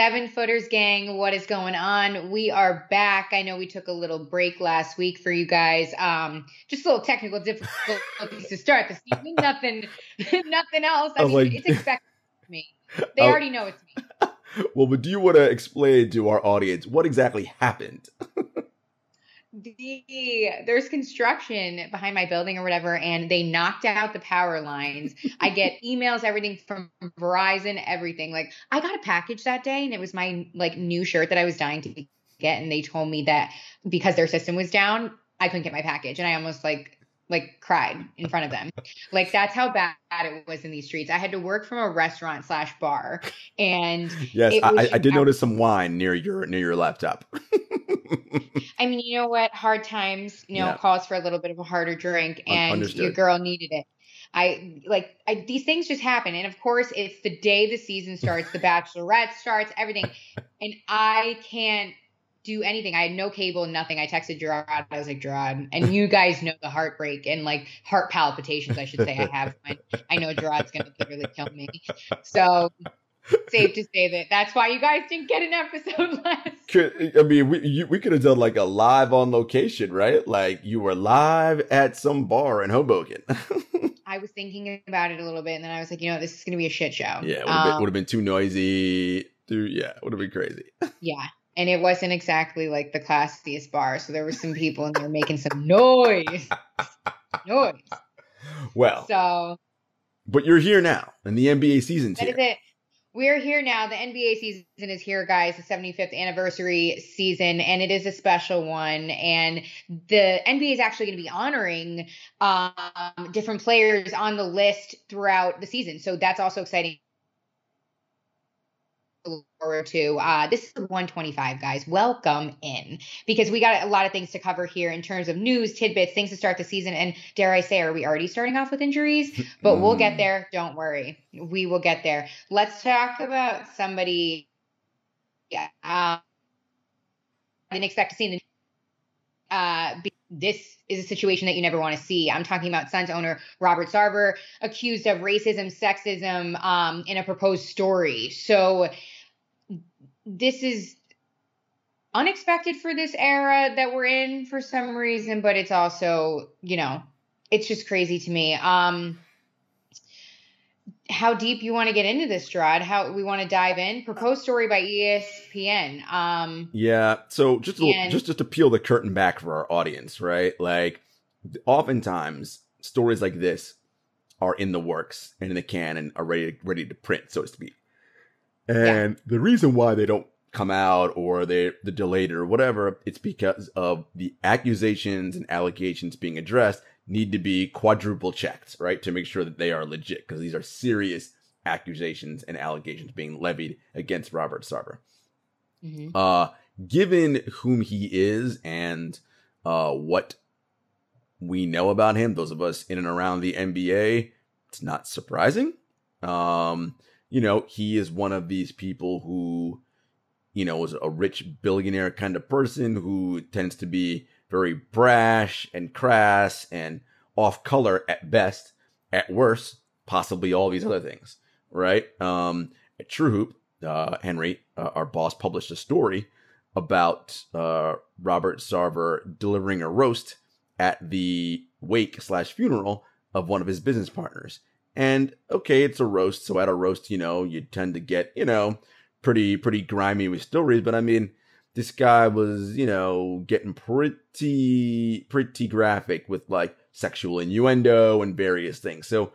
Seven Footers Gang, what is going on? We are back. I know we took a little break last week for you guys. Um, just a little technical difficulties to start the season. Nothing, nothing else. I I mean, like- it's expected me. They Oh. already know it's me. Well, but do you want to explain to our audience what exactly happened? The, there's construction behind my building or whatever, and they knocked out the power lines. I get emails, everything from Verizon, everything. Like I got a package that day, and it was my like new shirt that I was dying to get, and they told me that because their system was down, I couldn't get my package, and I almost like like cried in front of them. Like that's how bad it was in these streets. I had to work from a restaurant slash bar, and Yes, I, I, did notice some wine near your near your laptop. I mean, you know what? Hard times, you know, Yeah. calls for a little bit of a harder drink, and understood. your girl needed it. I like I, these things just happen, and of course, it's the day the season starts, the Bachelorette starts, everything, and I can't do anything. I had no cable, nothing. I texted Jarod. I was like, Jarod, and you guys know the heartbreak and like heart palpitations, I should say, I have when I know Jarod's gonna literally kill me. So safe to say that that's why you guys didn't get an episode last. Could, I mean, we you, we could have done like a live on location, right? Like you were live at some bar in Hoboken. I was thinking about it a little bit, and then I was like, you know, this is going to be a shit show. yeah, it would have been, Um, have been too noisy. Too, yeah, it would have been crazy. yeah. And it wasn't exactly like the classiest bar, so there were some people in there making some noise, noise. Well, So but you're here now, and the NBA season's that here. is it. We're here now. The NBA season is here, guys. The 75th anniversary season, and it is a special one. And the NBA is actually going to be honoring um, different players on the list throughout the season. So that's also exciting. Forward to uh, this is 125, guys. Welcome in because we got a lot of things to cover here in terms of news, tidbits, things to start the season. And dare I say, are we already starting off with injuries? But we'll get Mm. there. Don't worry. We will get there. Let's talk about somebody. Yeah. Um, I didn't expect to see in the. This is a situation that you never want to see. I'm talking about Suns owner Robert Sarver, accused of racism, sexism, um, in a proposed story. So this is unexpected for this era that we're in for some reason, but it's also, you know, it's just crazy to me. Um, how deep you want to get into this, Strad? How we want to dive in? Proposed story by ESPN. Um, Yeah. So just And- just just to peel the curtain back for our audience, right? Like, oftentimes stories like this are in the works and in the can and are ready ready to print, so to speak. And the reason why they don't come out or they they're delayed or whatever, it's because of the accusations and allegations being addressed need to be quadruple checked, right, to make sure that they are legit because these are serious accusations and allegations being levied against Robert Sarver mhm. uh given whom he is and uh what we know about him those of us in and around the NBA it's not surprising um you know he is one of these people who you know is a rich billionaire kind of person who tends to be very brash and crass and off color at best at worst possibly all these other things right um at TrueHoop uh, Henry, uh, our boss, published a story about uh, Robert Sarver delivering a roast at the wake slash funeral of one of his business partners. And okay, it's a roast, so at a roast, you know, you tend to get, you know, pretty pretty grimy with stories. But I mean, this guy was, you know, getting pretty pretty graphic with like sexual innuendo and various things. So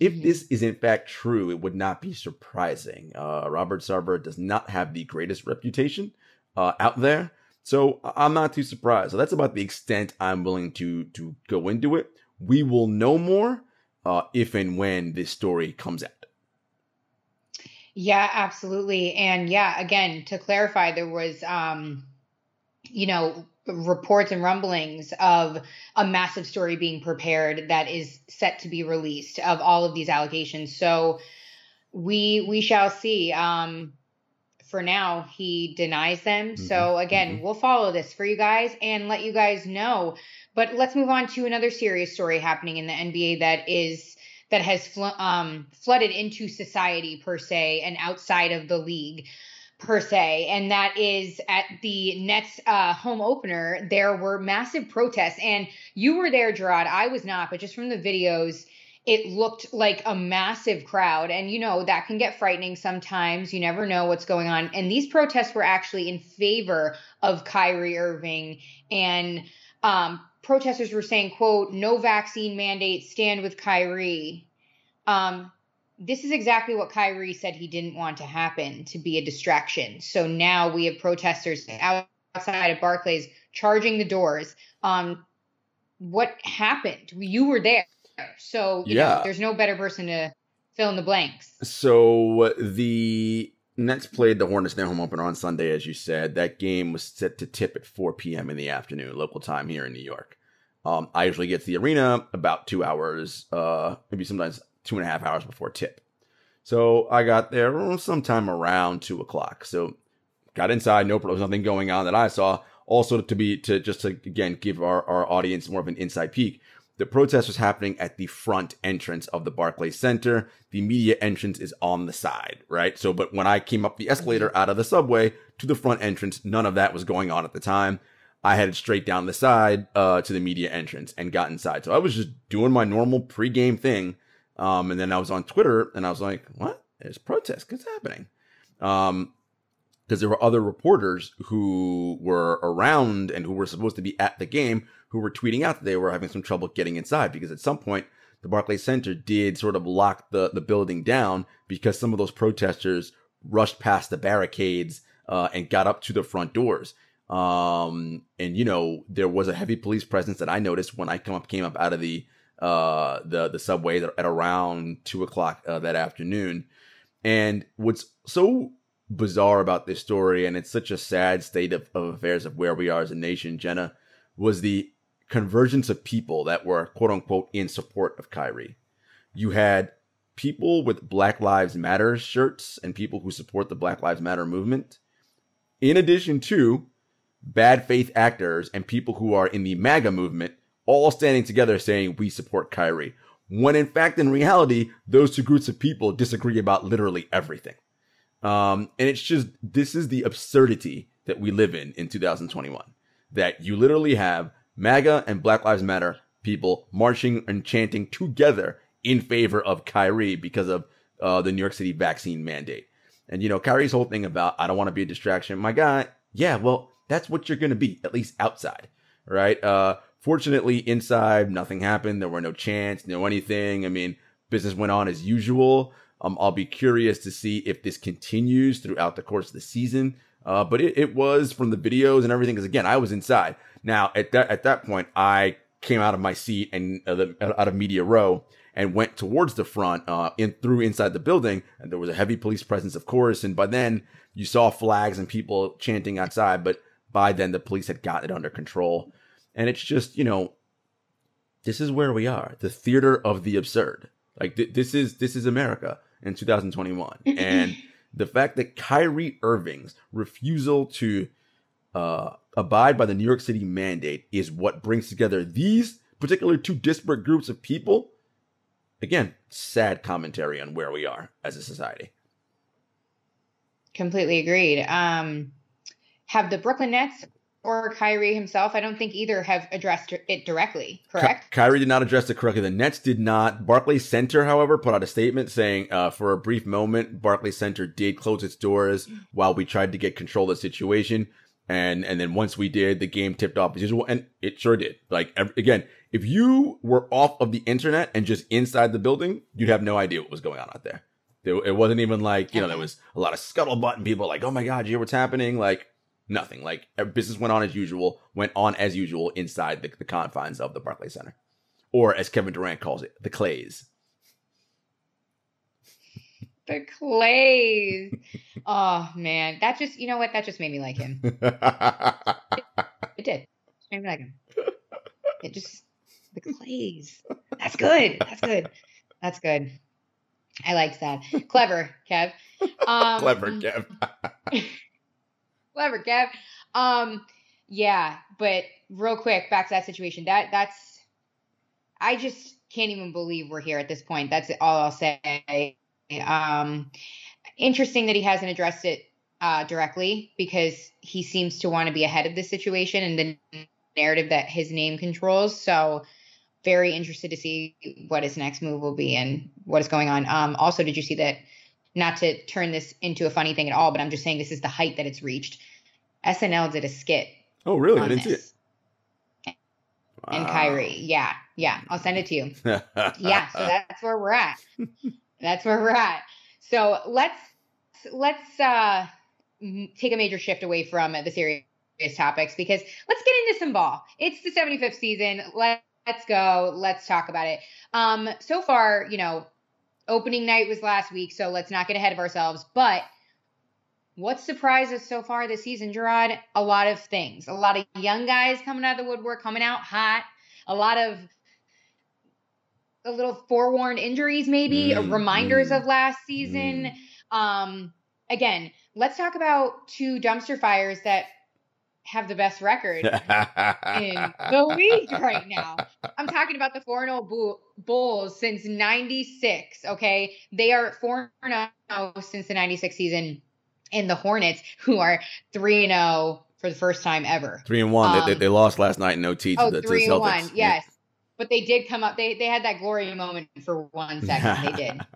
if Mhm. this is in fact true, it would not be surprising. Uh, Robert Sarver does not have the greatest reputation uh, out there, so I'm not too surprised. So that's about the extent I'm willing to to go into it. We will know more uh, if and when this story comes out. Yeah, absolutely. And yeah, again, to clarify, there was, um, you know, reports and rumblings of a massive story being prepared that is set to be released of all of these allegations. So we we shall see. Um, for now, he denies them. So Mhm, again, mhm. we'll follow this for you guys and let you guys know. But let's move on to another serious story happening in the NBA that is that has fl- um, flooded into society per se and outside of the league per se, and that is at the Nets uh, home opener. There were massive protests, and you were there, Jarod. I was not, but just from the videos, it looked like a massive crowd, and you know that can get frightening sometimes. You never know what's going on, and these protests were actually in favor of Kyrie Irving and um, protesters were saying, quote, no vaccine mandate, stand with Kyrie. Um, this is exactly what Kyrie said he didn't want to happen to be a distraction. So now we have protesters outside of Barclays charging the doors. Um, what happened? You were there. So, Yeah. know, there's no better person to fill in the blanks. So the Nets played the Hornets in their home opener on Sunday, as you said. That game was set to tip at 4 p.m. in the afternoon, local time here in New York. Um, I usually get to the arena about two hours, uh, maybe sometimes two and a half hours before tip. So I got there sometime around two o'clock. So got inside, no, was nothing going on that I saw. Also, to be to just to again give our, our audience more of an inside peek, the protest was happening at the front entrance of the Barclays Center. The media entrance is on the side, right? So, but when I came up the escalator out of the subway to the front entrance, none of that was going on at the time. I headed straight down the side uh, to the media entrance and got inside. So I was just doing my normal pregame thing. Um, and then I was on Twitter and I was like, what? There's protest. What's happening? Um, because there were other reporters who were around and who were supposed to be at the game who were tweeting out that they were having some trouble getting inside because at some point the Barclays Center did sort of lock the, the building down because some of those protesters rushed past the barricades uh, and got up to the front doors. Um, and you know there was a heavy police presence that I noticed when I come up came up out of the uh the the subway at around two o'clock uh, that afternoon. And what's so bizarre about this story, and it's such a sad state of, of affairs of where we are as a nation, Jenna, was the convergence of people that were quote unquote in support of Kyrie. You had people with Black Lives Matter shirts and people who support the Black Lives Matter movement, in addition to bad faith actors and people who are in the MAGA movement, all standing together saying we support Kyrie. When in fact, in reality, those two groups of people disagree about literally everything. Um, and it's just, this is the absurdity that we live in in 2021. That you literally have MAGA and Black Lives Matter people marching and chanting together in favor of Kyrie because of uh, the New York City vaccine mandate. And, you know, Kyrie's whole thing about, I don't want to be a distraction. My guy, yeah, well, that's what you're going to be, at least outside, right? Uh, fortunately, inside, nothing happened. There were no chants, no anything. I mean, business went on as usual. Um, I'll be curious to see if this continues throughout the course of the season. Uh, but it, it was from the videos and everything. Because again, I was inside. Now at that at that point, I came out of my seat and uh, the, out of media row and went towards the front, uh, in through inside the building. And there was a heavy police presence, of course. And by then, you saw flags and people chanting outside. But by then, the police had gotten it under control. And it's just, you know, this is where we are, the theater of the absurd. Like th- this is this is America in 2021, and the fact that Kyrie Irving's refusal to uh, abide by the New York City mandate is what brings together these particular two disparate groups of people. Again, sad commentary on where we are as a society. Completely agreed. Um, have the Brooklyn Nets or Kyrie himself, I don't think either have addressed it directly, correct? Ky- Kyrie did not address it correctly. The Nets did not. Barclays Center, however, put out a statement saying, uh, for a brief moment, Barclays Center did close its doors while we tried to get control of the situation. And and then once we did, the game tipped off as usual, and it sure did. Like ev- again, if you were off of the internet and just inside the building, you'd have no idea what was going on out there. There- It wasn't even like you know there was a lot of scuttlebutt and people like, oh my god, you hear what's happening? Like nothing. Like business went on as usual, went on as usual inside the, the confines of the Barclays Center, or as Kevin Durant calls it, the Clays. The Clays. oh man, that just you know what? That just made me like him. It did. Just made me like him. It just the Clays. That's good. That's good. That's good. I liked that. Clever, Kev. Um, Clever, Kev. Clever, Kev. Um, yeah, but real quick, back to that situation. That that's I just can't even believe we're here at this point. That's all I'll say. Um, interesting that he hasn't addressed it uh, directly because he seems to want to be ahead of this situation and the narrative that his name controls. So very interested to see what his next move will be and what is going on. Um, also, did you see that? Not to turn this into a funny thing at all, but I'm just saying this is the height that it's reached. SNL did a skit Oh, really? I didn't see it. this. And Kyrie, yeah, yeah, I'll send it to you. Yeah, so that's where we're at. that's where we're at. So let's let's uh take a major shift away from the serious topics because let's get into some ball. It's the 75th season. Let, let's go. Let's talk about it. Um, so far, you know, opening night was last week, so let's not get ahead of ourselves. But what surprised us so far this season, Jarod? A lot of things. A lot of young guys coming out of the woodwork, coming out hot. A lot of a little forewarned injuries, maybe Mm, reminders mm, of last season. Um, again, let's talk about two dumpster fires that have the best record in the league right now. I'm talking about the 4 0 Bulls since 96. Okay. They are 4 0 since the 96 season. And the Hornets, who are 3 0 for the first time ever. Three and one. they, Um, they, they lost last night in OT to Oh, the, to three Celtics. one. Yes. But they did come up. They they had that glory moment for one second. they did.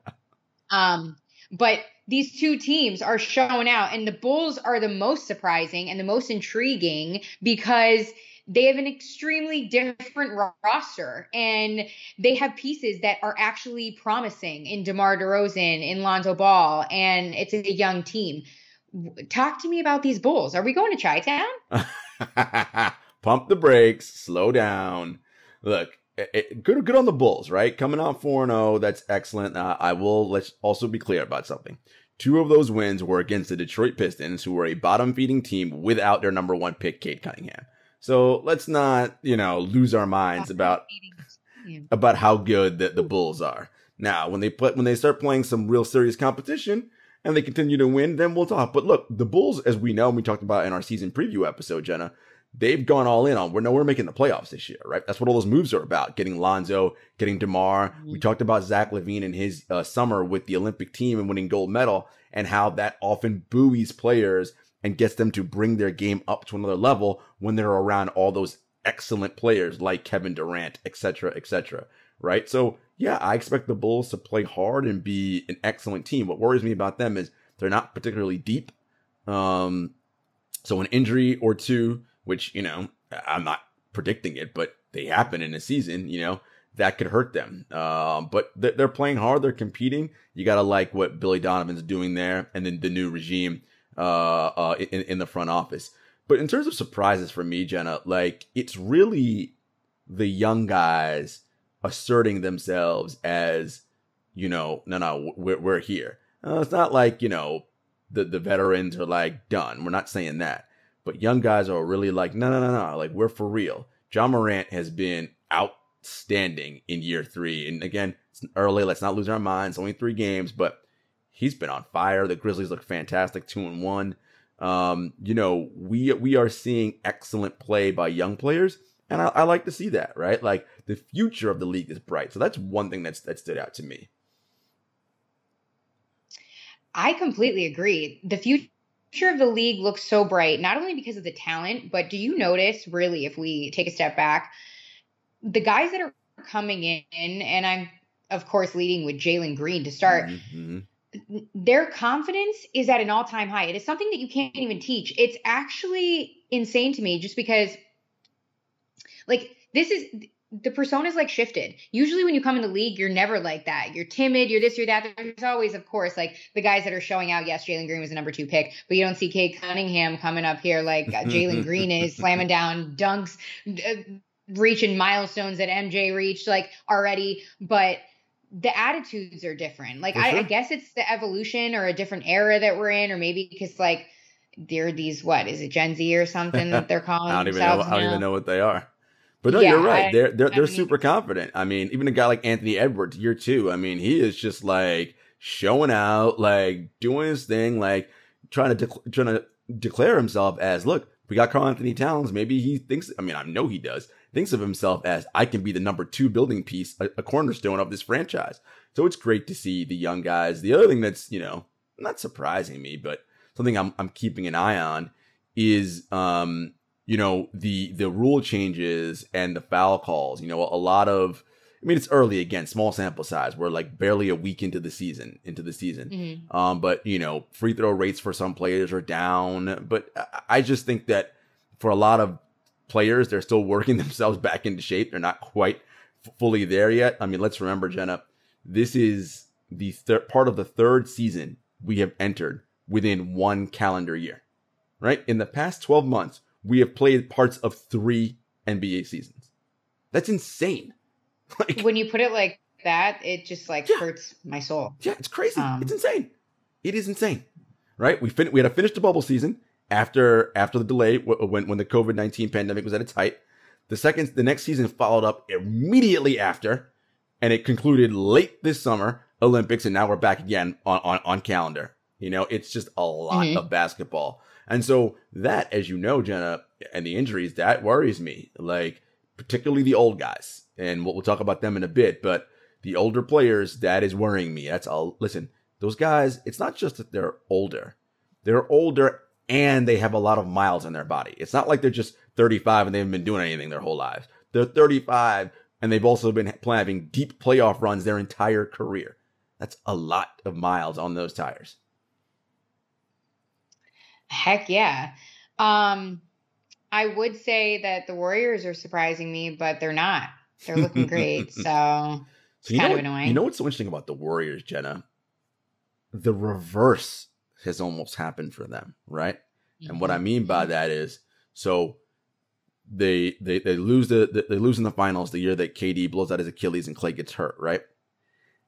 Um, but these two teams are showing out, and the Bulls are the most surprising and the most intriguing because they have an extremely different roster, and they have pieces that are actually promising in DeMar DeRozan, in Lonzo Ball, and it's a young team. Talk to me about these Bulls. Are we going to Chi Town? Pump the brakes, slow down. Look, it, it- good good on the Bulls, right? Coming out 4 0, that's excellent. Uh, I will let's also be clear about something. Two of those wins were against the Detroit Pistons, who were a bottom feeding team without their number one pick, Cade Cunningham. So let's not, you know, lose our minds about about how good the, the Bulls are. Now, when they put when they start playing some real serious competition and they continue to win, then we'll talk. But look, the Bulls, as we know, and we talked about in our season preview episode, Jenna, they've gone all in on. We're no, we're making the playoffs this year, right? That's what all those moves are about: getting Lonzo, getting Demar. We talked about Zach LaVine in his uh, summer with the Olympic team and winning gold medal, and how that often buoys players and gets them to bring their game up to another level when they're around all those excellent players like Kevin Durant, etc., etc. Right? So yeah, I expect the Bulls to play hard and be an excellent team. What worries me about them is they're not particularly deep. Um, so an injury or two, which you know I'm not predicting it, but they happen in a season. You know that could hurt them. Um, but they're, playing hard. They're competing. You gotta like what Billy Donovan's doing there, and then the new regime uh, uh, in, in the front office. But in terms of surprises for me, Jenna, like it's really the young guys asserting themselves as, you know, no, no, we're, we're here. Uh, it's not like, you know, the, the veterans are like done. We're not saying that. But young guys are really like, no, no, no, no. Like, we're for real. Ja Morant has been outstanding in year three. And again, it's early. Let's not lose our minds. Only three games, but he's been on fire. The Grizzlies look fantastic, two and one. Um, you know, we we are seeing excellent play by young players, and I, I like to see that, right? Like the future of the league is bright. So that's one thing that's that stood out to me. I completely agree. The future of the league looks so bright, not only because of the talent, but do you notice, really, if we take a step back, the guys that are coming in, and I'm, of course, leading with Jalen Green to start, Mhm. their confidence is at an all time high. It is something that you can't even teach. It's actually insane to me just because like this is the persona's like shifted. Usually when you come in the league, you're never like that. You're timid, you're this, you're that. There's always, of course, like the guys that are showing out. Yes, Jalen Green was the number two pick, but you don't see Cade Cunningham coming up here like uh, Jalen Green is slamming down dunks, uh, reaching milestones that MJ reached like already. But the attitudes are different. Like For I. I guess it's the evolution or a different era that we're in, or maybe because like they're these what is it Gen Z or something that they're calling I don't even know. themselves I don't even know what they are. But no, Yeah, you're right. I- they're they're they're super confident. I mean, even a guy like Anthony Edwards, year two. I mean, he is just like showing out, like doing his thing, like trying to dec- trying to declare himself as, look, we got Karl-Anthony Towns. Maybe he thinks. I mean, I know he does. Thinks of himself as I can be the number two building piece, a, a cornerstone of this franchise. So it's great to see the young guys. The other thing that's you know not surprising me, but something I'm I'm keeping an eye on is um you know the the rule changes and the foul calls. You know, a lot of I mean it's early again, small sample size. We're like barely a week into the season, into the season. Mhm. Um, but you know, free throw rates for some players are down. But I- just think that for a lot of players, they're still working themselves back into shape. They're not quite f- fully there yet. I mean, let's remember, Jenna, this is the third part of the third season we have entered within one calendar year. Right? In the past 12 months, we have played parts of three NBA seasons. That's insane. Like, when you put it like that, it just like Yeah. hurts my soul. yeah, it's crazy. Um, it's insane. It is insane. Right? We fin- we had to finish the bubble season after after the delay w- when when the COVID nineteen pandemic was at its height. The second the next season followed up immediately after, and it concluded late this summer Olympics, and now we're back again on on, on calendar. You know, it's just a lot Mhm. of basketball, and so that, as you know, Jenna, and the injuries that worries me. Like particularly the old guys, and we'll, we'll talk about them in a bit, but the older players that is worrying me. That's all. Listen, those guys. It's not just that they're older; they're older and they have a lot of miles in their body. It's not like they're just 35 and they haven't been doing anything their whole lives. They're 35 and they've also been having deep playoff runs their entire career. That's a lot of miles on those tires. Heck yeah. Um, I would say that the Warriors are surprising me, but they're not. They're looking great. So So you kind know, of annoying. you know what's so interesting about the Warriors, Jenna? The reverse has almost happened for them, right? And what I Mm-hmm. mean by that is, so they they they lose the they lose in the finals the year that KD blows out his Achilles and Clay gets hurt, right?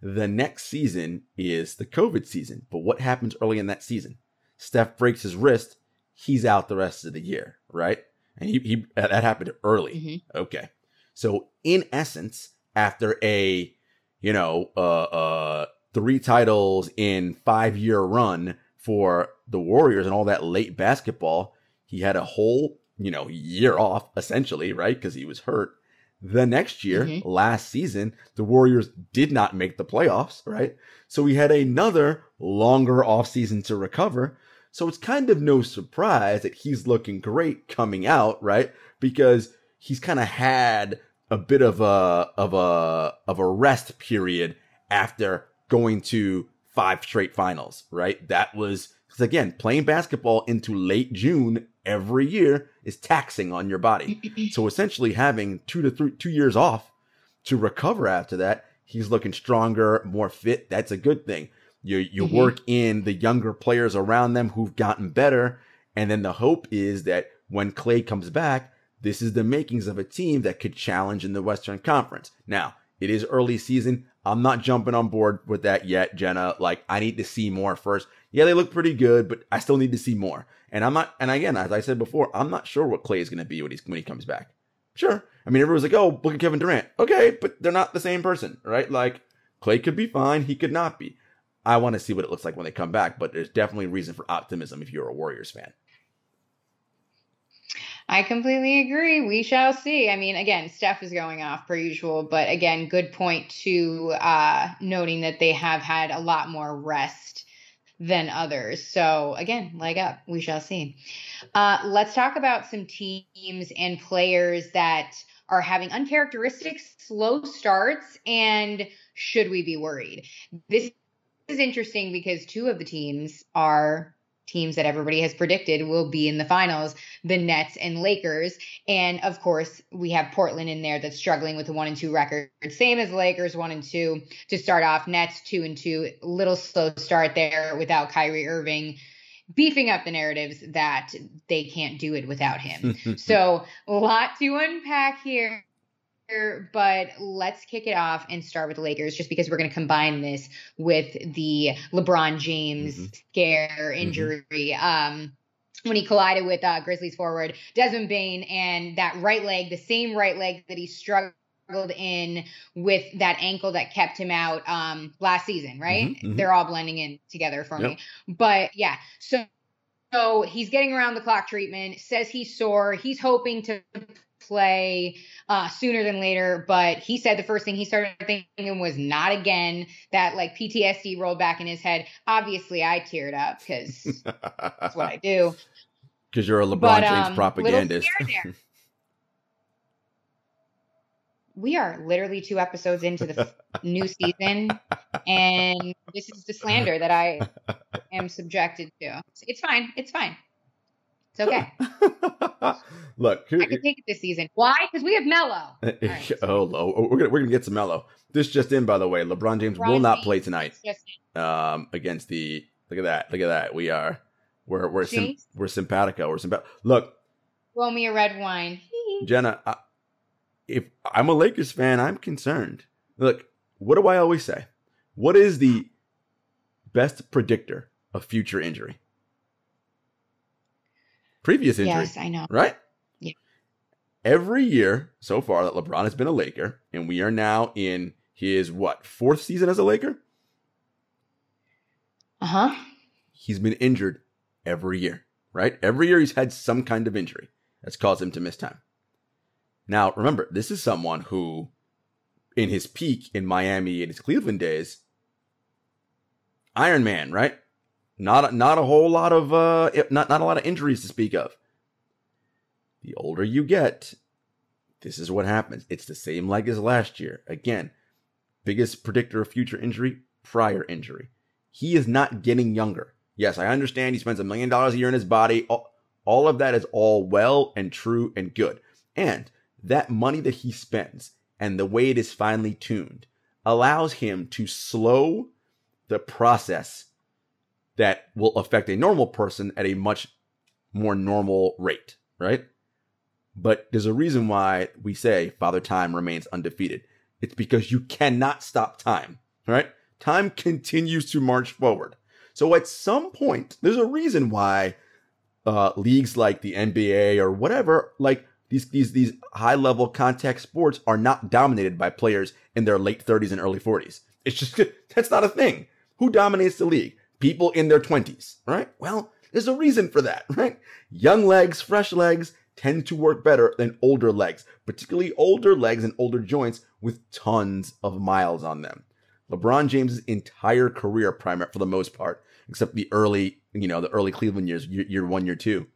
The next season is the COVID season, but what happens early in that season? Steph breaks his wrist, he's out the rest of the year, right? And he, he that happened early. Mhm. Okay, so in essence, after a you know uh uh three titles in five year run for the Warriors and all that late basketball, he had a whole, you know, year off essentially, right? Because he was hurt. The next year, Mhm. last season, the Warriors did not make the playoffs, right? So we had another longer offseason to recover. So it's kind of no surprise that he's looking great coming out, right? Because he's kind of had a bit of a of a of a rest period after going to five straight finals, right? That was because again, playing basketball into late June every year is taxing on your body. so essentially, having two to three two years off to recover after that, he's looking stronger, more fit. That's a good thing. You you Mhm. work in the younger players around them who've gotten better, and then the hope is that when Clay comes back, this is the makings of a team that could challenge in the Western Conference. Now, it is early season. I'm not jumping on board with that yet, Jenna. Like, I need to see more first. Yeah, they look pretty good, but I still need to see more. And I'm not, and again, as I said before, I'm not sure what Clay is going to be when he's when he comes back. Sure. I mean, everyone's like, oh, look at Kevin Durant. Okay, but they're not the same person, right? Like, Clay could be fine. He could not be. I want to see what it looks like when they come back, but there's definitely reason for optimism if you're a Warriors fan. I completely agree. We shall see. I mean, again, Steph is going off per usual, but again, good point to uh, noting that they have had a lot more rest than others. So again, leg up. We shall see. Uh, let's talk about some teams and players that are having uncharacteristic slow starts, and should we be worried? This is interesting because two of the teams are teams that everybody has predicted will be in the finals the Nets and Lakers. And of course, we have Portland in there that's struggling with a one and two record, same as Lakers one and two to start off. Nets two and two, little slow start there without Kyrie Irving beefing up the narratives that they can't do it without him. so, a lot to unpack here but let's kick it off and start with the Lakers just because we're going to combine this with the LeBron James mm-hmm. scare injury. Mm-hmm. Um, when he collided with uh, Grizzlies forward Desmond Bane and that right leg, the same right leg that he struggled in with that ankle that kept him out um, last season, right? Mm-hmm, mm-hmm. They're all blending in together for yep. me. But yeah, so so he's getting around the clock treatment, says he's sore. He's hoping to play uh, sooner than later. But he said the first thing he started thinking was not again. That like PTSD rolled back in his head. Obviously, I teared up because that's what I do. Because you're a LeBron but, James um, propagandist. we are literally two episodes into the new season, and this is the slander that I am subjected to. It's fine. It's fine. It's okay. Look, here, I can take it this season. Why? Because we have Melo. Right, oh, oh, we're gonna we're gonna get some Melo. This just in, by the way. LeBron James LeBron will not play tonight. Um, against the look at that, look at that. We are we're we're sim, we're simpatico. We're simpatico. Look, roll me a red wine, Jenna. I, if I'm a Lakers fan, I'm concerned. Look, what do I always say? What is the best predictor of future injury? Previous injury. Yes, I know. Right? Yeah. Every year so far that LeBron has been a Laker, and we are now in his what, fourth season as a Laker? Uh-huh. He's been injured every year, right? Every year he's had some kind of injury that's caused him to miss time. Now, remember, this is someone who, in his peak in Miami in his Cleveland days, Iron Man, right? Not not a whole lot of uh, not not a lot of injuries to speak of. The older you get, this is what happens. It's the same leg as last year. Again, biggest predictor of future injury, prior injury. He is not getting younger. Yes, I understand he spends a million dollars a year in his body. All, all of that is all well and true and good. And that money that he spends and the way it is finely tuned allows him to slow the process that will affect a normal person at a much more normal rate, right? But there's a reason why we say Father Time remains undefeated. It's because you cannot stop time, right? Time continues to march forward. So at some point, there's a reason why uh, leagues like the NBA or whatever, like these these these high level contact sports are not dominated by players in their late 30s and early 40s. It's just that's not a thing. Who dominates the league? People in their 20s, right? Well, there's a reason for that, right? Young legs, fresh legs tend to work better than older legs, particularly older legs and older joints with tons of miles on them. LeBron James's entire career, primary for the most part, except the early, you know, the early Cleveland years, year, year one, year two,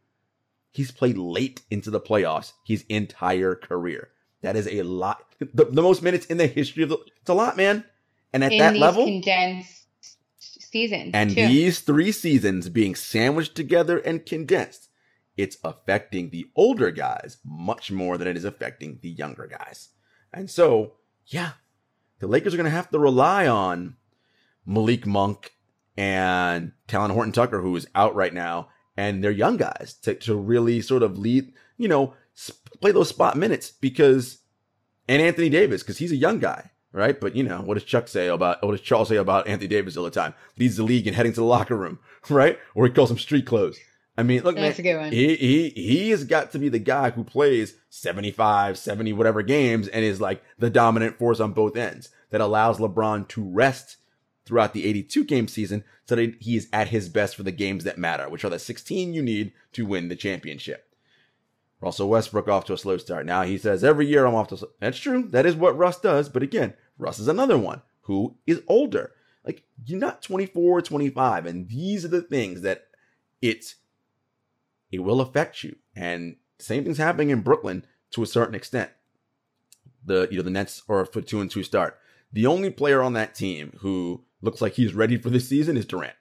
He's played late into the playoffs his entire career. That is a lot. The, the most minutes in the history of the. It's a lot, man. And at in that level, condensed seasons, and too. these three seasons being sandwiched together and condensed, it's affecting the older guys much more than it is affecting the younger guys. And so, yeah, the Lakers are going to have to rely on Malik Monk and Talen Horton-Tucker, who is out right now, and they're young guys to, to really sort of lead, you know, play those spot minutes because, and Anthony Davis, because he's a young guy, right? But, you know, what does Chuck say about, what does Charles say about Anthony Davis all the time? Leads the league and heading to the locker room, right? Or he calls them street clothes. I mean, look, That's man, he, he, he has got to be the guy who plays 75, 70, whatever games and is like the dominant force on both ends that allows LeBron to rest throughout the 82 game season so that he is at his best for the games that matter, which are the 16 you need to win the championship. Russell Westbrook off to a slow start. Now he says every year I'm off to. A That's true. That is what Russ does. But again, Russ is another one who is older. Like you're not 24, 25, and these are the things that it's it will affect you. And same thing's happening in Brooklyn to a certain extent. The you know the Nets are for two and two start. The only player on that team who looks like he's ready for this season is Durant.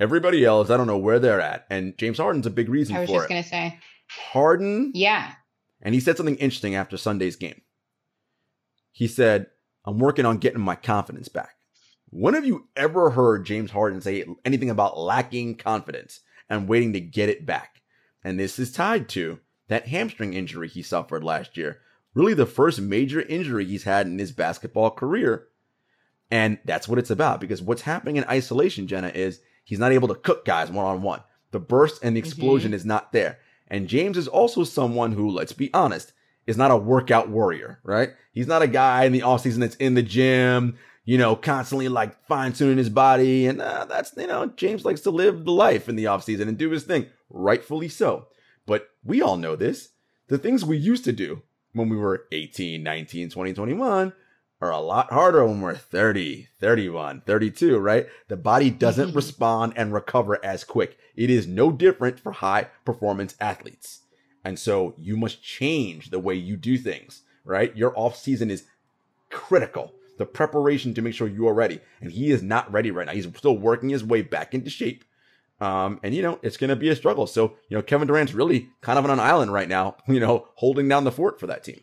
Everybody else, I don't know where they're at. And James Harden's a big reason I was just it. gonna say, Harden, yeah, and he said something interesting after Sunday's game. He said, I'm working on getting my confidence back. When have you ever heard James Harden say anything about lacking confidence and waiting to get it back? And this is tied to that hamstring injury he suffered last year. Really, the first major injury he's had in his basketball career. And that's what it's about because what's happening in isolation, Jenna, is he's not able to cook guys one on one. The burst and the mm-hmm. explosion is not there. And James is also someone who, let's be honest, is not a workout warrior, right? He's not a guy in the offseason that's in the gym, you know, constantly like fine tuning his body. And uh, that's, you know, James likes to live the life in the offseason and do his thing, rightfully so. But we all know this. The things we used to do when we were 18, 19, 20, 21 are a lot harder when we're 30, 31, 32, right? The body doesn't respond and recover as quick. It is no different for high performance athletes. And so you must change the way you do things, right? Your off season is critical. The preparation to make sure you are ready. And he is not ready right now. He's still working his way back into shape. Um, and you know, it's going to be a struggle. So, you know, Kevin Durant's really kind of on an island right now, you know, holding down the fort for that team.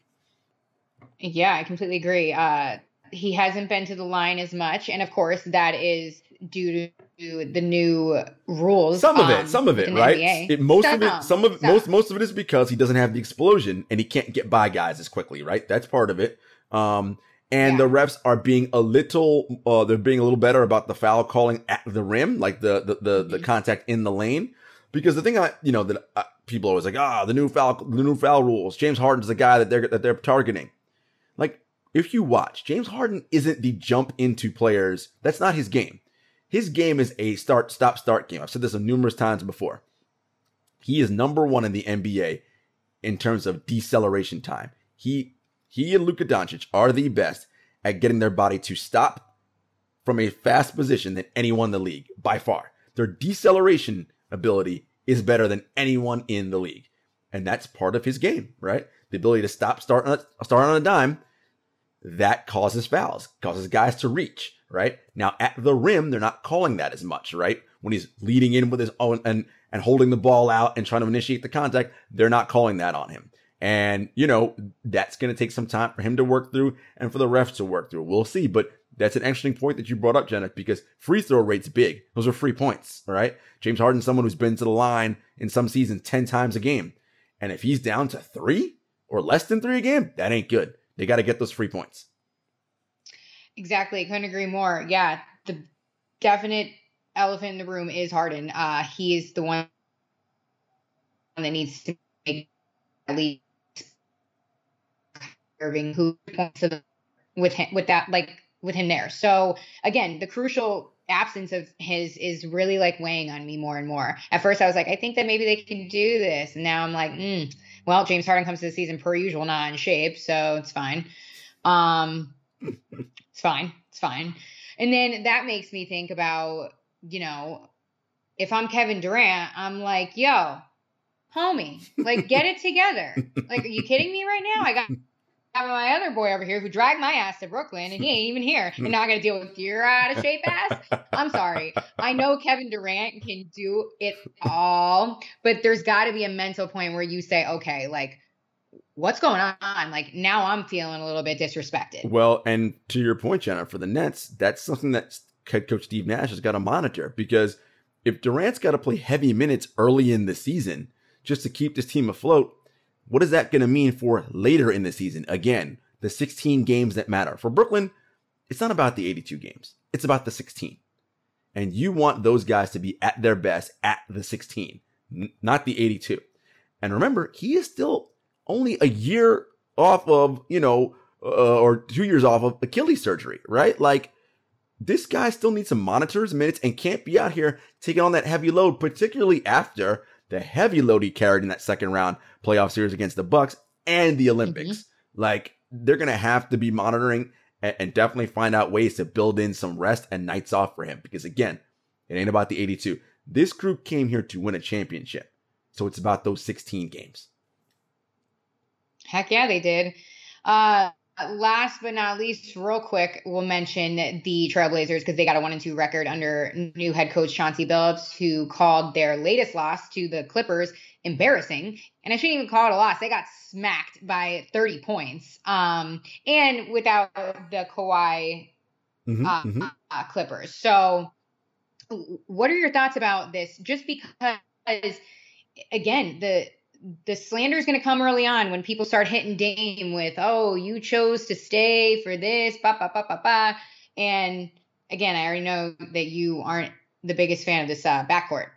Yeah, I completely agree. Uh, he hasn't been to the line as much, and of course, that is due to the new rules. Some of um, it, some of it, right? NBA. It, most of it, Some, some of some. most most of it is because he doesn't have the explosion and he can't get by guys as quickly, right? That's part of it. Um, and Yeah. the refs are being a little, uh, they're being a little better about the foul calling at the rim, like the the the, the Mhm. contact in the lane. Because the thing I, you know, that uh, people are always like, ah, the new foul, the new foul rules. James Harden's the guy that they're that they're targeting. If you watch, James Harden isn't the jump into players. That's not his game. His game is a start, stop, start game. I've said this numerous times before. He is number one in the NBA in terms of deceleration time. He he and Luka Doncic are the best at getting their body to stop from a fast position than anyone in the league by far. Their deceleration ability is better than anyone in the league. And that's part of his game, right? The ability to stop, start on a, start on a dime, that causes fouls, causes guys to reach, right? Now at the rim, they're not calling that as much, right? When he's leading in with his own and, and holding the ball out and trying to initiate the contact, they're not calling that on him. And, you know, that's going to take some time for him to work through and for the refs to work through. We'll see. But that's an interesting point that you brought up, Jenna, because free throw rate's big. Those are free points, all right? James Harden's someone who's been to the line in some seasons 10 times a game. And if he's down to three or less than three a game, that ain't good. They got to get those free points. Exactly. Couldn't agree more. Yeah. The definite elephant in the room is Harden. Uh, he is the one that needs to make at least serving who points with him with that like with him there. So again, the crucial absence of his is really like weighing on me more and more. At first, I was like, I think that maybe they can do this, and now I'm like, mm, well, James Harden comes to the season per usual, not in shape, so it's fine. Um, it's fine. It's fine. And then that makes me think about, you know, if I'm Kevin Durant, I'm like, yo, homie, like get it together. Like, are you kidding me right now? I got Have my other boy over here who dragged my ass to Brooklyn and he ain't even here. And now I gotta deal with your uh, out of shape ass. I'm sorry. I know Kevin Durant can do it all, but there's gotta be a mental point where you say, okay, like what's going on? Like now I'm feeling a little bit disrespected. Well, and to your point, Jenna, for the Nets, that's something that head coach Steve Nash has got to monitor because if Durant's got to play heavy minutes early in the season just to keep this team afloat, what is that going to mean for later in the season? Again, the 16 games that matter. For Brooklyn, it's not about the 82 games, it's about the 16. And you want those guys to be at their best at the 16, n- not the 82. And remember, he is still only a year off of, you know, uh, or two years off of Achilles surgery, right? Like, this guy still needs some monitors, minutes, and can't be out here taking on that heavy load, particularly after the heavy load he carried in that second round playoff series against the Bucks and the Olympics. Like, they're gonna have to be monitoring and, and definitely find out ways to build in some rest and nights off for him. Because again, it ain't about the 82. This group came here to win a championship. So it's about those 16 games. Heck yeah, they did. Uh, last but not least, real quick, we'll mention the Trailblazers because they got a one and two record under new head coach Chauncey Billups, who called their latest loss to the Clippers embarrassing. And I shouldn't even call it a loss. They got smacked by 30 points. Um, and without the Kawhi Mhm, uh, mhm. uh, Clippers. So, what are your thoughts about this? Just because, again, the the slander is going to come early on when people start hitting Dame with, "Oh, you chose to stay for this," ba ba ba ba ba. And again, I already know that you aren't the biggest fan of this uh, backcourt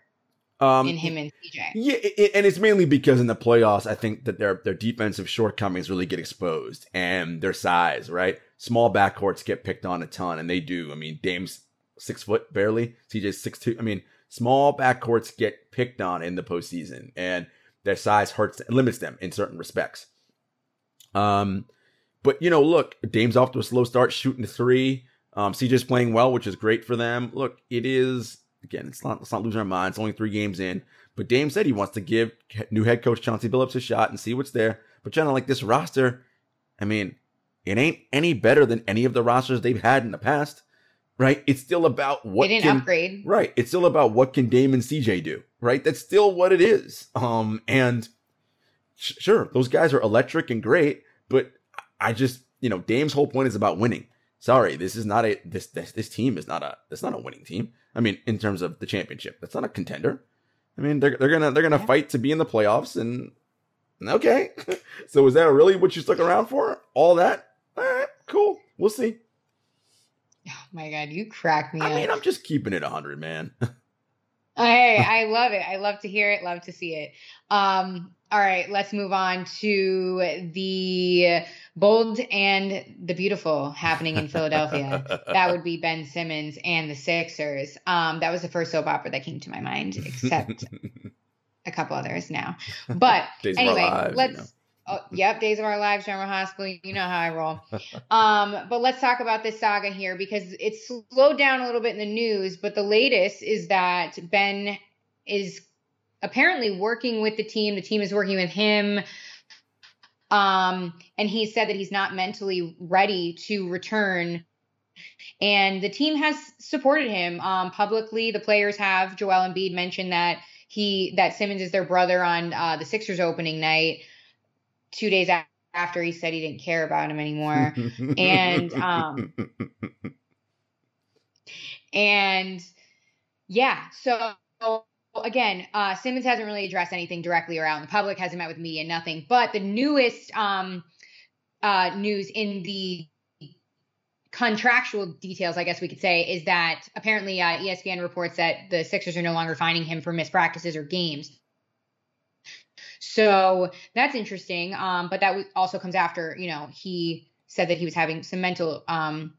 Um, in him and CJ. Yeah, it, and it's mainly because in the playoffs, I think that their their defensive shortcomings really get exposed, and their size, right? Small backcourts get picked on a ton, and they do. I mean, Dame's six foot barely, CJ's six two. I mean, small backcourts get picked on in the postseason, and their size hurts limits them in certain respects. Um, but you know, look, Dame's off to a slow start, shooting three. Um, CJ's playing well, which is great for them. Look, it is again, it's not let's not lose our minds. It's only three games in. But Dame said he wants to give new head coach Chauncey Billups a shot and see what's there. But Jenna, like this roster, I mean, it ain't any better than any of the rosters they've had in the past, right? It's still about what they didn't can, upgrade. right. It's still about what can Dame and CJ do, right? That's still what it is. Um, and sh- sure, those guys are electric and great, but I just, you know, Dame's whole point is about winning. Sorry, this is not a this this this team is not a it's not a winning team. I mean, in terms of the championship, that's not a contender. I mean, they're they're gonna they're gonna Yeah. fight to be in the playoffs, and okay. so is that really what you stuck around for? All that? All right, cool. We'll see. Oh my god, you crack me I up. mean, I'm just keeping it hundred, man. Hey, I love it. I love to hear it. Love to see it. Um, all right, let's move on to the bold and the beautiful happening in Philadelphia. that would be Ben Simmons and the Sixers. Um, that was the first soap opera that came to my mind, except a couple others now. But Days anyway, Lives, let's. know. Oh, yep, Days of Our Lives, General Hospital. You know how I roll. Um, but let's talk about this saga here because it's slowed down a little bit in the news. But the latest is that Ben is apparently working with the team. The team is working with him. Um, and he said that he's not mentally ready to return. And the team has supported him um, publicly. The players have. Joel Embiid mentioned that he that Simmons is their brother on uh, the Sixers opening night. Two days after he said he didn't care about him anymore. and, um, And yeah, so again, uh, Simmons hasn't really addressed anything directly or out in the public, hasn't met with media, nothing. But the newest um, uh, news in the contractual details, I guess we could say, is that apparently uh, ESPN reports that the Sixers are no longer finding him for mispractices or games. So that's interesting. Um, but that also comes after, you know, he said that he was having some mental um,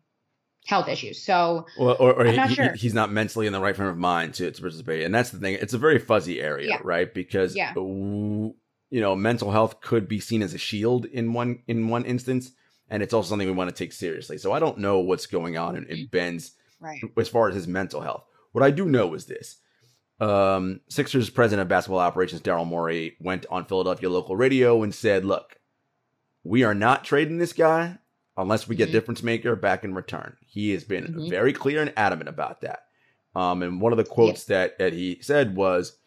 health issues. So Well, or, or not he- sure. he's not mentally in the right frame of mind to, to participate, and that's the thing. It's a very fuzzy area, Yeah. right? Because Yeah. you know, mental health could be seen as a shield in one in one instance, and it's also something we want to take seriously. So I don't know what's going on in, in Ben's right. as far as his mental health. What I do know is this. Um, Sixers president of basketball operations, Daryl Morey, went on Philadelphia local radio and said, look, we are not trading this guy unless we get Mhm. difference maker back in return. He has been Mhm. very clear and adamant about that. Um, and one of the quotes that, that he said was,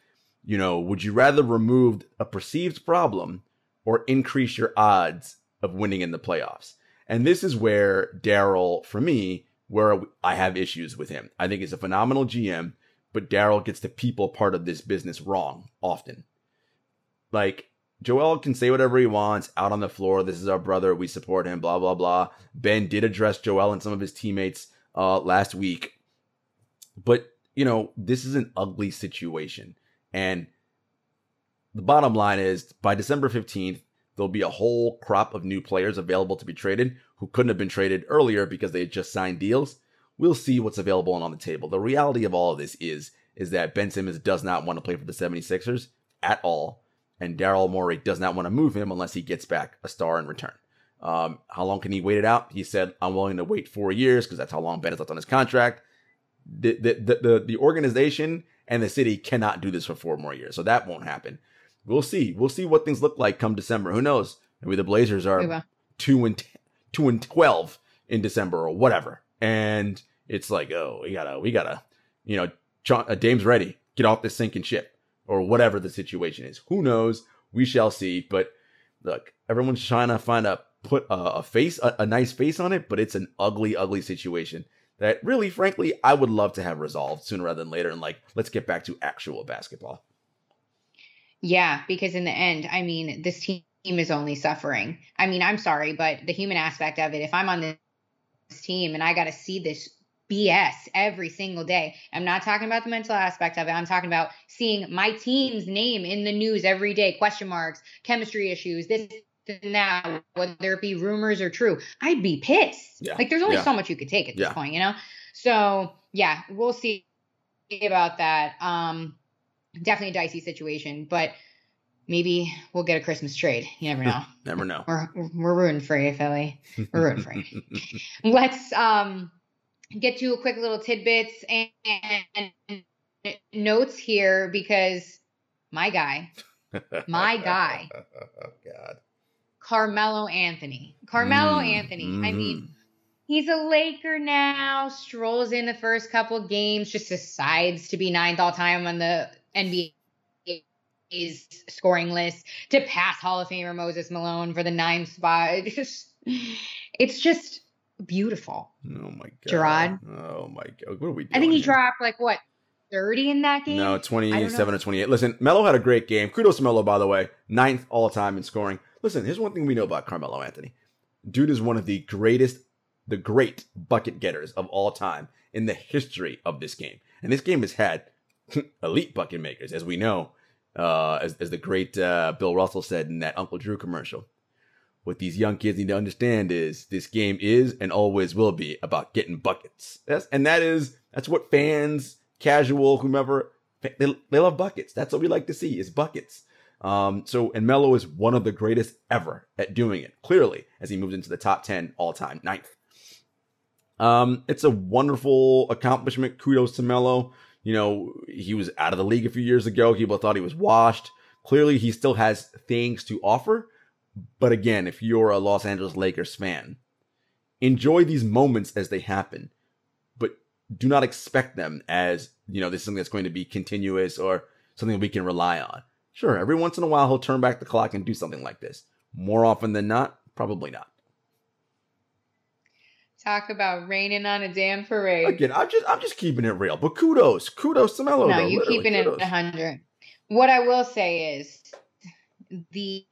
you know, would you rather remove a perceived problem or increase your odds of winning in the playoffs? And this is where Daryl, for me, where I have issues with him. I think he's a phenomenal GM, but Daryl gets the people part of this business wrong often. Like, Joel can say whatever he wants out on the floor. This is our brother. We support him, blah, blah, blah. Ben did address Joel and some of his teammates uh, last week. But, you know, this is an ugly situation. And the bottom line is by December 15th, there'll be a whole crop of new players available to be traded who couldn't have been traded earlier because they had just signed deals. We'll see what's available and on the table. The reality of all of this is is that Ben Simmons does not want to play for the 76ers at all, and Daryl Morey does not want to move him unless he gets back a star in return. Um, how long can he wait it out? He said, "I'm willing to wait four years because that's how long Ben has left on his contract." The, the the the the organization and the city cannot do this for four more years, so that won't happen. We'll see. We'll see what things look like come December. Who knows? Maybe the Blazers are two and t- two and twelve in December or whatever, and it's like, oh, we gotta, we gotta, you know, John, uh, Dame's ready, get off this sinking ship or whatever the situation is. Who knows? We shall see. But look, everyone's trying to find a put a, a face, a, a nice face on it, but it's an ugly, ugly situation that really, frankly, I would love to have resolved sooner rather than later. And like, let's get back to actual basketball. Yeah, because in the end, I mean, this team is only suffering. I mean, I'm sorry, but the human aspect of it, if I'm on team and I got to see this BS every single day, I'm not talking about the mental aspect of it. I'm talking about seeing my team's name in the news every day, question marks, chemistry issues, this and that, whether it be rumors or true. I'd be pissed. Yeah. Like, there's only Yeah. so much you could take at this Yeah. point, you know? So, yeah, we'll see about that. Um, definitely a dicey situation, but maybe we'll get a Christmas trade. You never know. Never know. we're we're rooting for you, Philly. We're rooting for you. Let's um get to a quick little tidbits and, and notes here because my guy, my guy, oh God. Carmelo Anthony. Carmelo Mm, Anthony. I mean. He's a Laker now, strolls in the first couple games, just decides to be ninth all time on the NBA's scoring list to pass Hall of Famer Moses Malone for the ninth spot. It's just, it's just beautiful. oh my God. Jarod? Oh my God. What are we doing? I think he here? dropped like what, 30 in that game? No, 27 or 28. Listen, Melo had a great game. Kudos to Melo, by the way. Ninth all time in scoring. Listen, here's one thing we know about Carmelo Anthony. Dude is one of the greatest, the great bucket getters of all time in the history of this game. And this game has had elite bucket makers, as we know, uh, as, as the great uh, Bill Russell said in that Uncle Drew commercial. What these young kids need to understand is this game is and always will be about getting buckets. And that is, that's what fans, casual, whomever, they, they love buckets. That's what we like to see is buckets. Um, so, and Melo is one of the greatest ever at doing it, clearly, as he moves into the top 10 all time, ninth. Um, it's a wonderful accomplishment. Kudos to Melo. You know, he was out of the league a few years ago. People thought he was washed. Clearly, he still has things to offer. But again, if you're a Los Angeles Lakers fan, enjoy these moments as they happen, but do not expect them as, you know, this is something that's going to be continuous or something we can rely on. Sure, every once in a while he'll turn back the clock and do something like this. More often than not, probably not. Talk about raining on a damn parade. Again, I'm just I'm just keeping it real. But kudos, kudos to Melo. no, though, you keeping it kudos. at 100. What I will say is the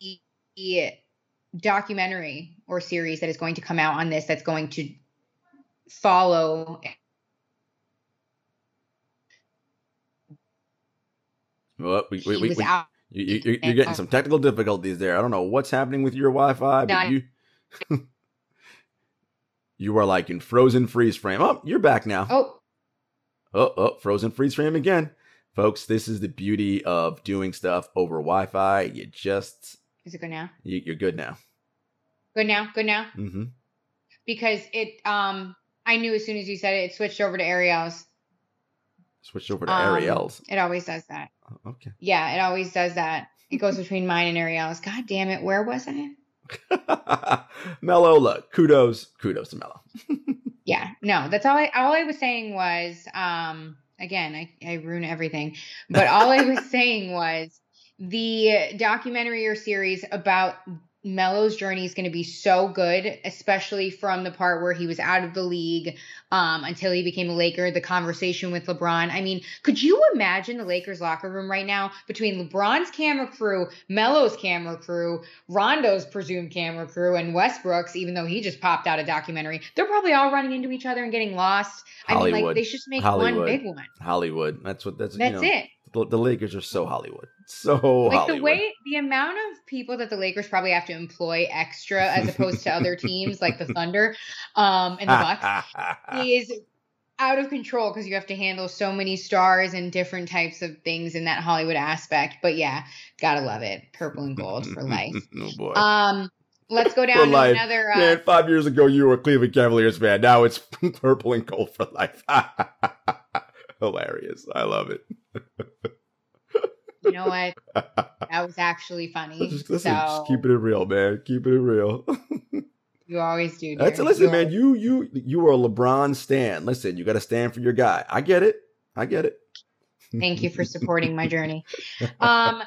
documentary or series that is going to come out on this that's going to follow Well, we, we, we, we- you, you're getting some technical difficulties there. I don't know what's happening with your Wi-Fi, but you you are like in frozen freeze frame. Oh, you're back now. oh Oh, oh, frozen freeze frame again. Folks, this is the beauty of doing stuff over Wi-Fi. You just is it good now you, you're good now. good now good now Mm-hmm. because it um i knew as soon as you said it it switched over to ariel's Switched over to Um, Ariel's. it always does that Okay. yeah it always does that it goes between mine and ariel's god damn it where was i Melo, look, kudos, kudos to Melo. yeah no that's all i all i was saying was um again i i ruin everything but all i was saying was the documentary or series about Melo's journey is going to be so good, especially from the part where he was out of the league um, until he became a Laker, the conversation with LeBron. I mean, could you imagine the Lakers locker room right now between LeBron's camera crew, Melo's camera crew, Rondo's presumed camera crew, and Westbrook's, even though he just popped out a documentary? They're probably all running into each other and getting lost. I mean, like, Hollywood. they should just make one big one. Hollywood. That's what that's That's you know, it. The, the Lakers are so Hollywood. So like Hollywood. the way the amount of people that the Lakers probably have to employ extra as opposed to other teams like the Thunder um and the Bucks is out of control because you have to handle so many stars and different types of things in that Hollywood aspect. But yeah, gotta love it. Purple and gold for life. oh boy. Um let's go for down to life. another uh, Man, five years ago you were a Cleveland Cavaliers fan. Now it's purple and gold for life. Hilarious. I love it. You know what? That was actually funny. Just, listen, so just keeping it real, man. Keeping it real. you always do. That's listen, You man. always- You you you are a LeBron stan. Listen, you got to stand for your guy. I get it. I get it. Thank you for supporting my journey. Um,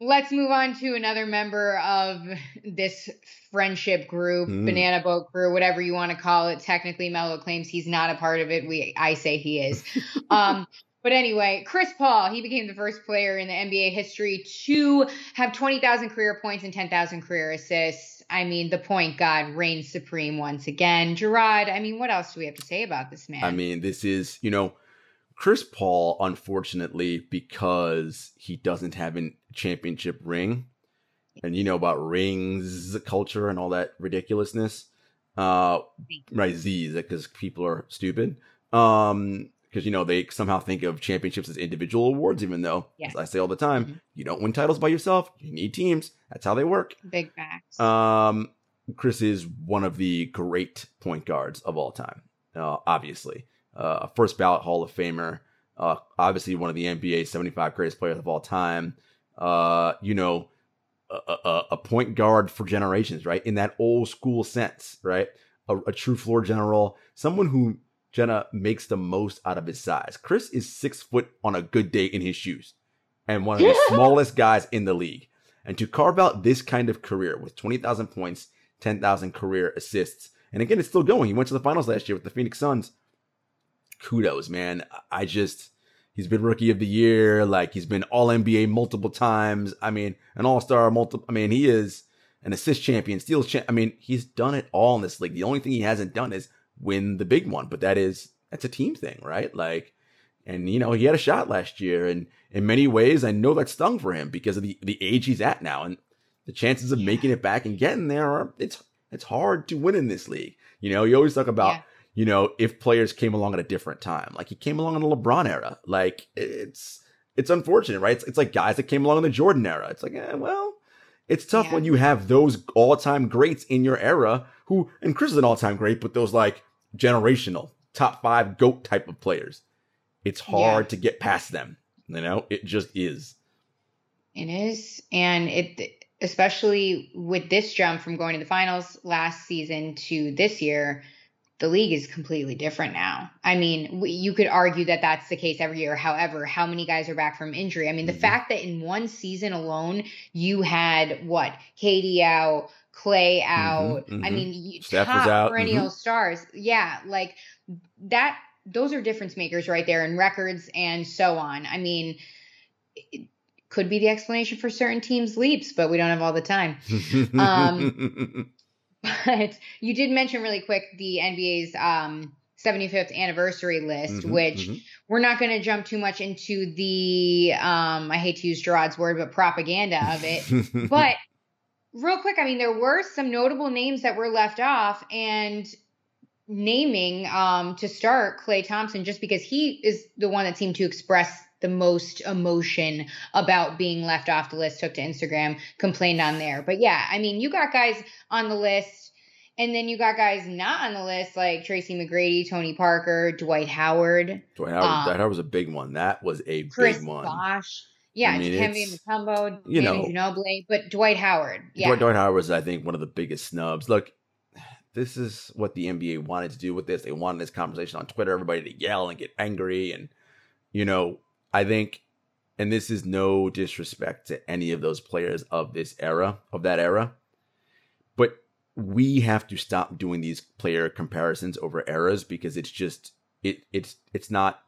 let's move on to another member of this friendship group, Mm. banana boat crew, whatever you want to call it. Technically, Melo claims he's not a part of it. We, I say he is. Um, but anyway, Chris Paul, he became the first player in the NBA history to have 20,000 career points and 10,000 career assists. I mean, the point god reigns supreme once again. Jarod, I mean, what else do we have to say about this man? I mean, this is you know, Chris Paul. Unfortunately, because he doesn't have a championship ring, and you know about rings culture and all that ridiculousness. Uh, right, Z's because people are stupid. Um, because you know they somehow think of championships as individual awards, even though, Yes. as I say all the time, Mhm. you don't win titles by yourself. You need teams. That's how they work. Big facts. Um, Chris is one of the great point guards of all time. Uh, obviously, uh, a first ballot Hall of Famer. Uh, obviously one of the NBA's 75 greatest players of all time. Uh, you know, a, a, a point guard for generations, right? In that old school sense, right? A, a true floor general, someone who Jenna makes the most out of his size. Chris is six foot on a good day in his shoes, and one of the smallest guys in the league. And to carve out this kind of career with 20,000 points, 10,000 career assists, and again, it's still going. He went to the finals last year with the Phoenix Suns. Kudos, man. I just, he's been rookie of the year. Like, he's been all NBA multiple times. I mean, an all star multiple. I mean, he is an assist champion, steals champ. I mean, he's done it all in this league. The only thing he hasn't done is win the big one, but that is, that's a team thing, right? Like, and you know, he had a shot last year, and in many ways, I know that stung for him because of the, the age he's at now, and the chances of making it back and getting there are it's it's hard to win in this league. You know, you always talk about Yeah. you know if players came along at a different time, like he came along in the LeBron era, like it's it's unfortunate, right? It's, it's like guys that came along in the Jordan era. It's like, eh, well, it's tough Yeah. when you have those all time greats in your era who, and Chris is an all time great, but those like generational top five GOAT type of players. It's hard Yeah. to get past them. You know, it just is. It is, and it especially with this jump from going to the finals last season to this year, the league is completely different now. I mean, you could argue that that's the case every year. However, how many guys are back from injury? I mean, the Mhm. fact that in one season alone you had what Katie out, Klay out. I mhm. mean, you, Steph top out, perennial stars. Yeah, like that. Those are difference makers right there in records and so on. I mean, it could be the explanation for certain teams' leaps, but we don't have all the time. Um, But you did mention really quick the NBA's um, 75th anniversary list, Mhm, which mhm. we're not going to jump too much into the, um, I hate to use Jarod's word, but propaganda of it. but real quick, I mean, there were some notable names that were left off, and naming um, to start Klay Thompson just because he is the one that seemed to express the most emotion about being left off the list, took to Instagram, complained on there. But yeah, I mean, you got guys on the list, and then you got guys not on the list like Tracy McGrady, Tony Parker, Dwight Howard, Dwight Howard, Um, Dwight Howard was a big one. That was a Chris big one. Bosh. Yeah, I mean, it's- Mutombo, you know- Ginobili, but Dwight Howard. Yeah. Dwight, Dwight Howard was, I think, one of the biggest snubs. Look, this is what the NBA wanted to do with this. They wanted this conversation on Twitter, everybody to yell and get angry. And, you know, I think, and this is no disrespect to any of those players of this era, of that era, but we have to stop doing these player comparisons over eras because it's just it it's it's not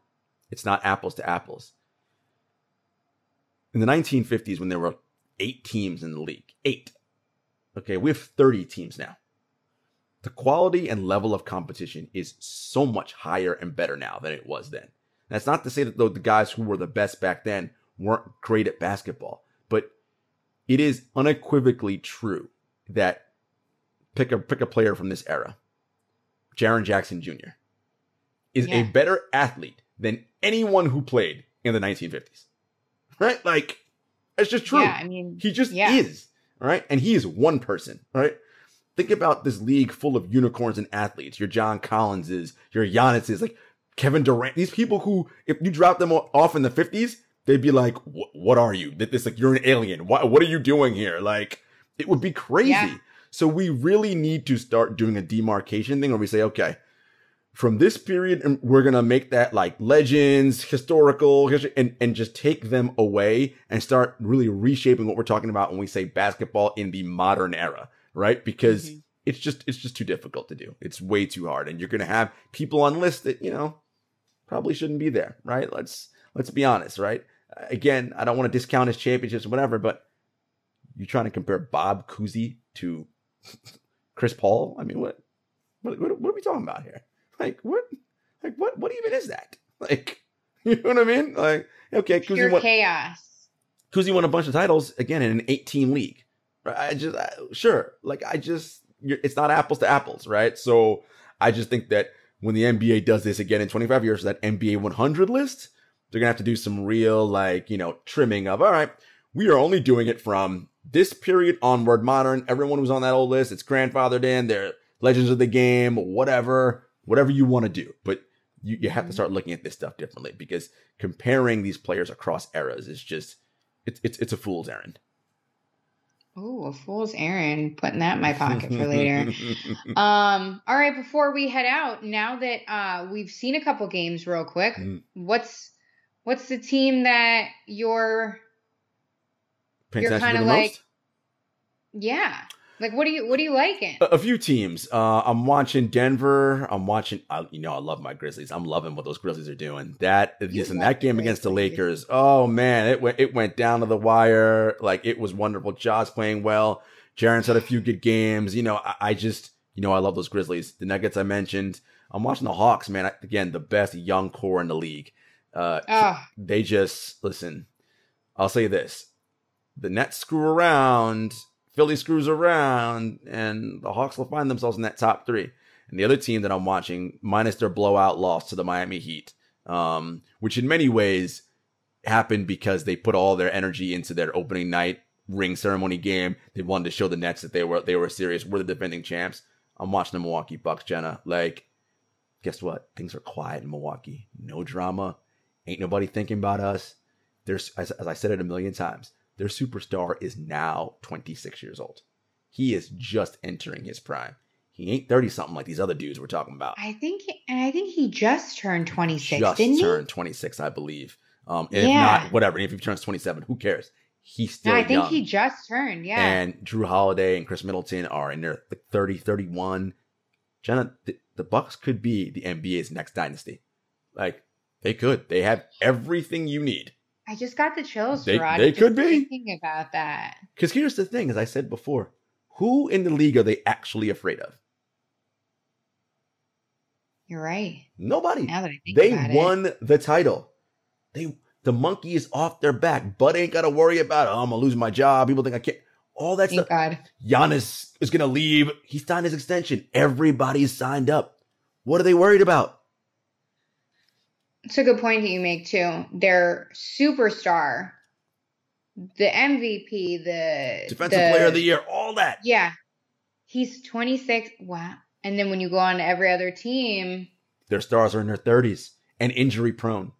it's not apples to apples. In the 1950s, when there were eight teams in the league, eight. Okay, we have 30 teams now. The quality and level of competition is so much higher and better now than it was then. That's not to say that the the guys who were the best back then weren't great at basketball, but it is unequivocally true that pick a pick a player from this era. Jaren Jackson Jr. is a better athlete than anyone who played in the 1950s. Right? Like it's just true. Yeah, I mean, He just yeah. is. Right. And he is one person. right? Think about this league full of unicorns and athletes. Your John Collinses, your Giannis's, like Kevin Durant. These people who, if you drop them off in the 50s, they'd be like, "What- what are you? That This like, you're an alien. What, what are you doing here? Like, it would be crazy. Yeah. So we really need to start doing a demarcation thing where we say, okay, from this period, and we're gonna make that like legends, historical, history, and and just take them away and start really reshaping what we're talking about when we say basketball in the modern era, right? Because Mhm. it's just it's just too difficult to do. It's way too hard, and you're gonna have people on lists that you know probably shouldn't be there, right? Let's let's be honest, right? Again, I don't want to discount his championships or whatever, but you're trying to compare Bob Cousy to Chris Paul? I mean, what what, what are we talking about here? Like what? Like what? What even is that? Like you know what I mean? Like okay, Pure won, chaos. Cousy won a bunch of titles again in an 18 league. Right? I just I, sure, like I just you're, it's not apples to apples, right? So I just think that when the NBA does this again in 25 years, that NBA 100 list, they're gonna have to do some real like you know trimming of. All right, we are only doing it from this period onward. Modern. Everyone who's on that old list, it's grandfathered in. They're legends of the game, whatever, whatever you want to do, but. You, you have to start looking at this stuff differently because comparing these players across eras is just it's it's it's a fool's errand. Ooh, a fool's errand. Putting that in my pocket for later. Um, all right, before we head out, now that uh we've seen a couple games real quick, Mm. what's what's the team that you're Paying You're kinda the like- most? yeah. Like what do you what do you liking? A, a few teams. Uh, I'm watching Denver. I'm watching. I, you know, I love my Grizzlies. I'm loving what those Grizzlies are doing. That listen, love that game against the Lakers. Oh man, it went it went down to the wire. Like it was wonderful. Ja's playing well. Jaren's had a few good games. You know, I, I just you know I love those Grizzlies. The Nuggets I mentioned. I'm watching the Hawks. Man, I, again, the best young core in the league. Uh, Oh, they just listen. I'll say this: the Nets screw around, Philly screws around, and the Hawks will find themselves in that top three. And the other team that I'm watching, minus their blowout loss to the Miami Heat, um, which in many ways happened because they put all their energy into their opening night ring ceremony game. They wanted to show the Nets that they were they were serious. We're the defending champs. I'm watching the Milwaukee Bucks, Jenna. Like, guess what? Things are quiet in Milwaukee. No drama. Ain't nobody thinking about us. There's, as, as I said it a million times, their superstar is now 26 years old. He is just entering his prime. He ain't 30 something like these other dudes we're talking about. I think and I think he just turned 26, just didn't turned 26, I believe. Um, if Yeah. not, whatever. If he turns 27, who cares? He's still No, I think young. he just turned. Yeah. And Jrue Holiday and Khris Middleton are in their like 30, 31. Jenna, the, the Bucks could be the NBA's next dynasty. Like they could. They have everything you need. I just got the chills, They- Jarod, they could be. thinking about that. Because here's the thing, as I said before, who in the league are they actually afraid of? You're right. Nobody. Now that I think They about it. won the title. They the monkey is off their back. Bud ain't gotta worry about oh, I'm gonna lose my job. People think I can't. All that Thank stuff. God. Giannis is gonna leave. He signed his extension. Everybody's signed up. What are they worried about? It's a good point that you make too. Their superstar, the MVP, the Defensive the- player of the year, all that. Yeah, he's 26. Wow. And then when you go on to every other team, Their stars are in their 30s and injury prone.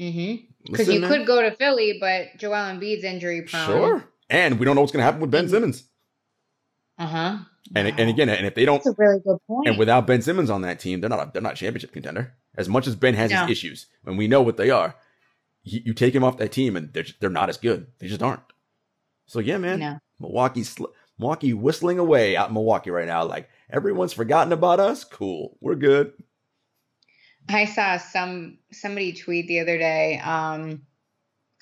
Mm-hmm. Because you could go to Philly, but Joel Embiid's injury prone. Sure. And we don't know what's gonna happen with Ben. Simmons. Uh huh. And and again, and if they don't that's a really good point. And without Ben Simmons on that team, they're not a, they're not a championship contender. As much as Ben has No. his issues, and we know what they are, you, you take him off that team, and they're just, they're not as good. They just aren't. So yeah, man, no. Milwaukee's sl- Milwaukee whistling away out in Milwaukee right now. Like everyone's forgotten about us. Cool, we're good. I saw some somebody tweet the other day. Um,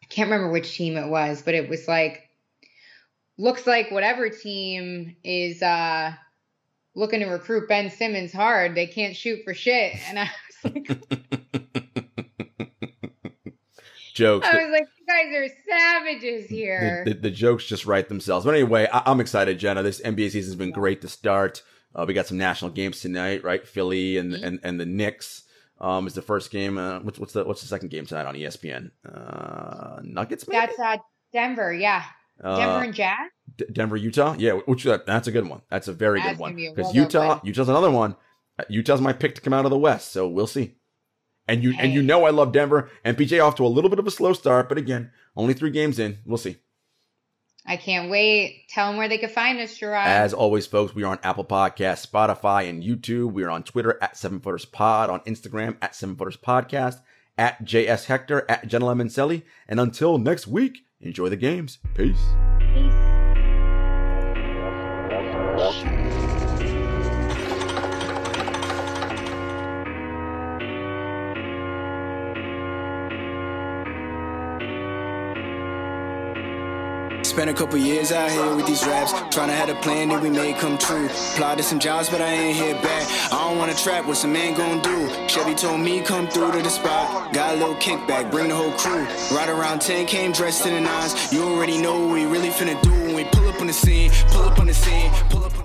I can't remember which team it was, but it was like, looks like whatever team is uh looking to recruit Ben Simmons hard, they can't shoot for shit. And I was like, Jokes. I was like, you guys are savages here. the, the jokes just write themselves. But anyway, I, I'm excited, Jenna. This NBA season's been great to start. Uh, we got some national games tonight, right? Philly and Mhm. and, and the Knicks um, is the first game. Uh, what's what's the what's the second game tonight on ESPN? Uh, Nuggets, maybe? That's uh Denver, yeah. Uh, Denver and Jazz. D- Denver, Utah. Yeah, which uh, that's a good one. That's a very That's good one because Utah. Utah's another one. Uh, Utah's my pick to come out of the West, so we'll see. And you and you know I love Denver and PJ off to a little bit of a slow start, but again, only three games in. We'll see. I can't wait. Tell them where they can find us, Jarod. As always, folks, we are on Apple Podcasts, Spotify, and YouTube. We are on Twitter at Seven Footers Pod, on Instagram at Seven Footers Podcast, at JS Hector, at Jenna Lemoncelli. And until next week, enjoy the games. Peace. Peace. Spent a couple years out here with these raps, trying to have a plan that we made come true. Applied to some jobs, but I ain't here back. I don't wanna trap, what's a man gonna do? Chevy told me come through to the spot. Got a little kickback, bring the whole crew. Right around 10, came dressed in the nines. You already know what we really finna do when we pull up on the scene, pull up on the scene, pull up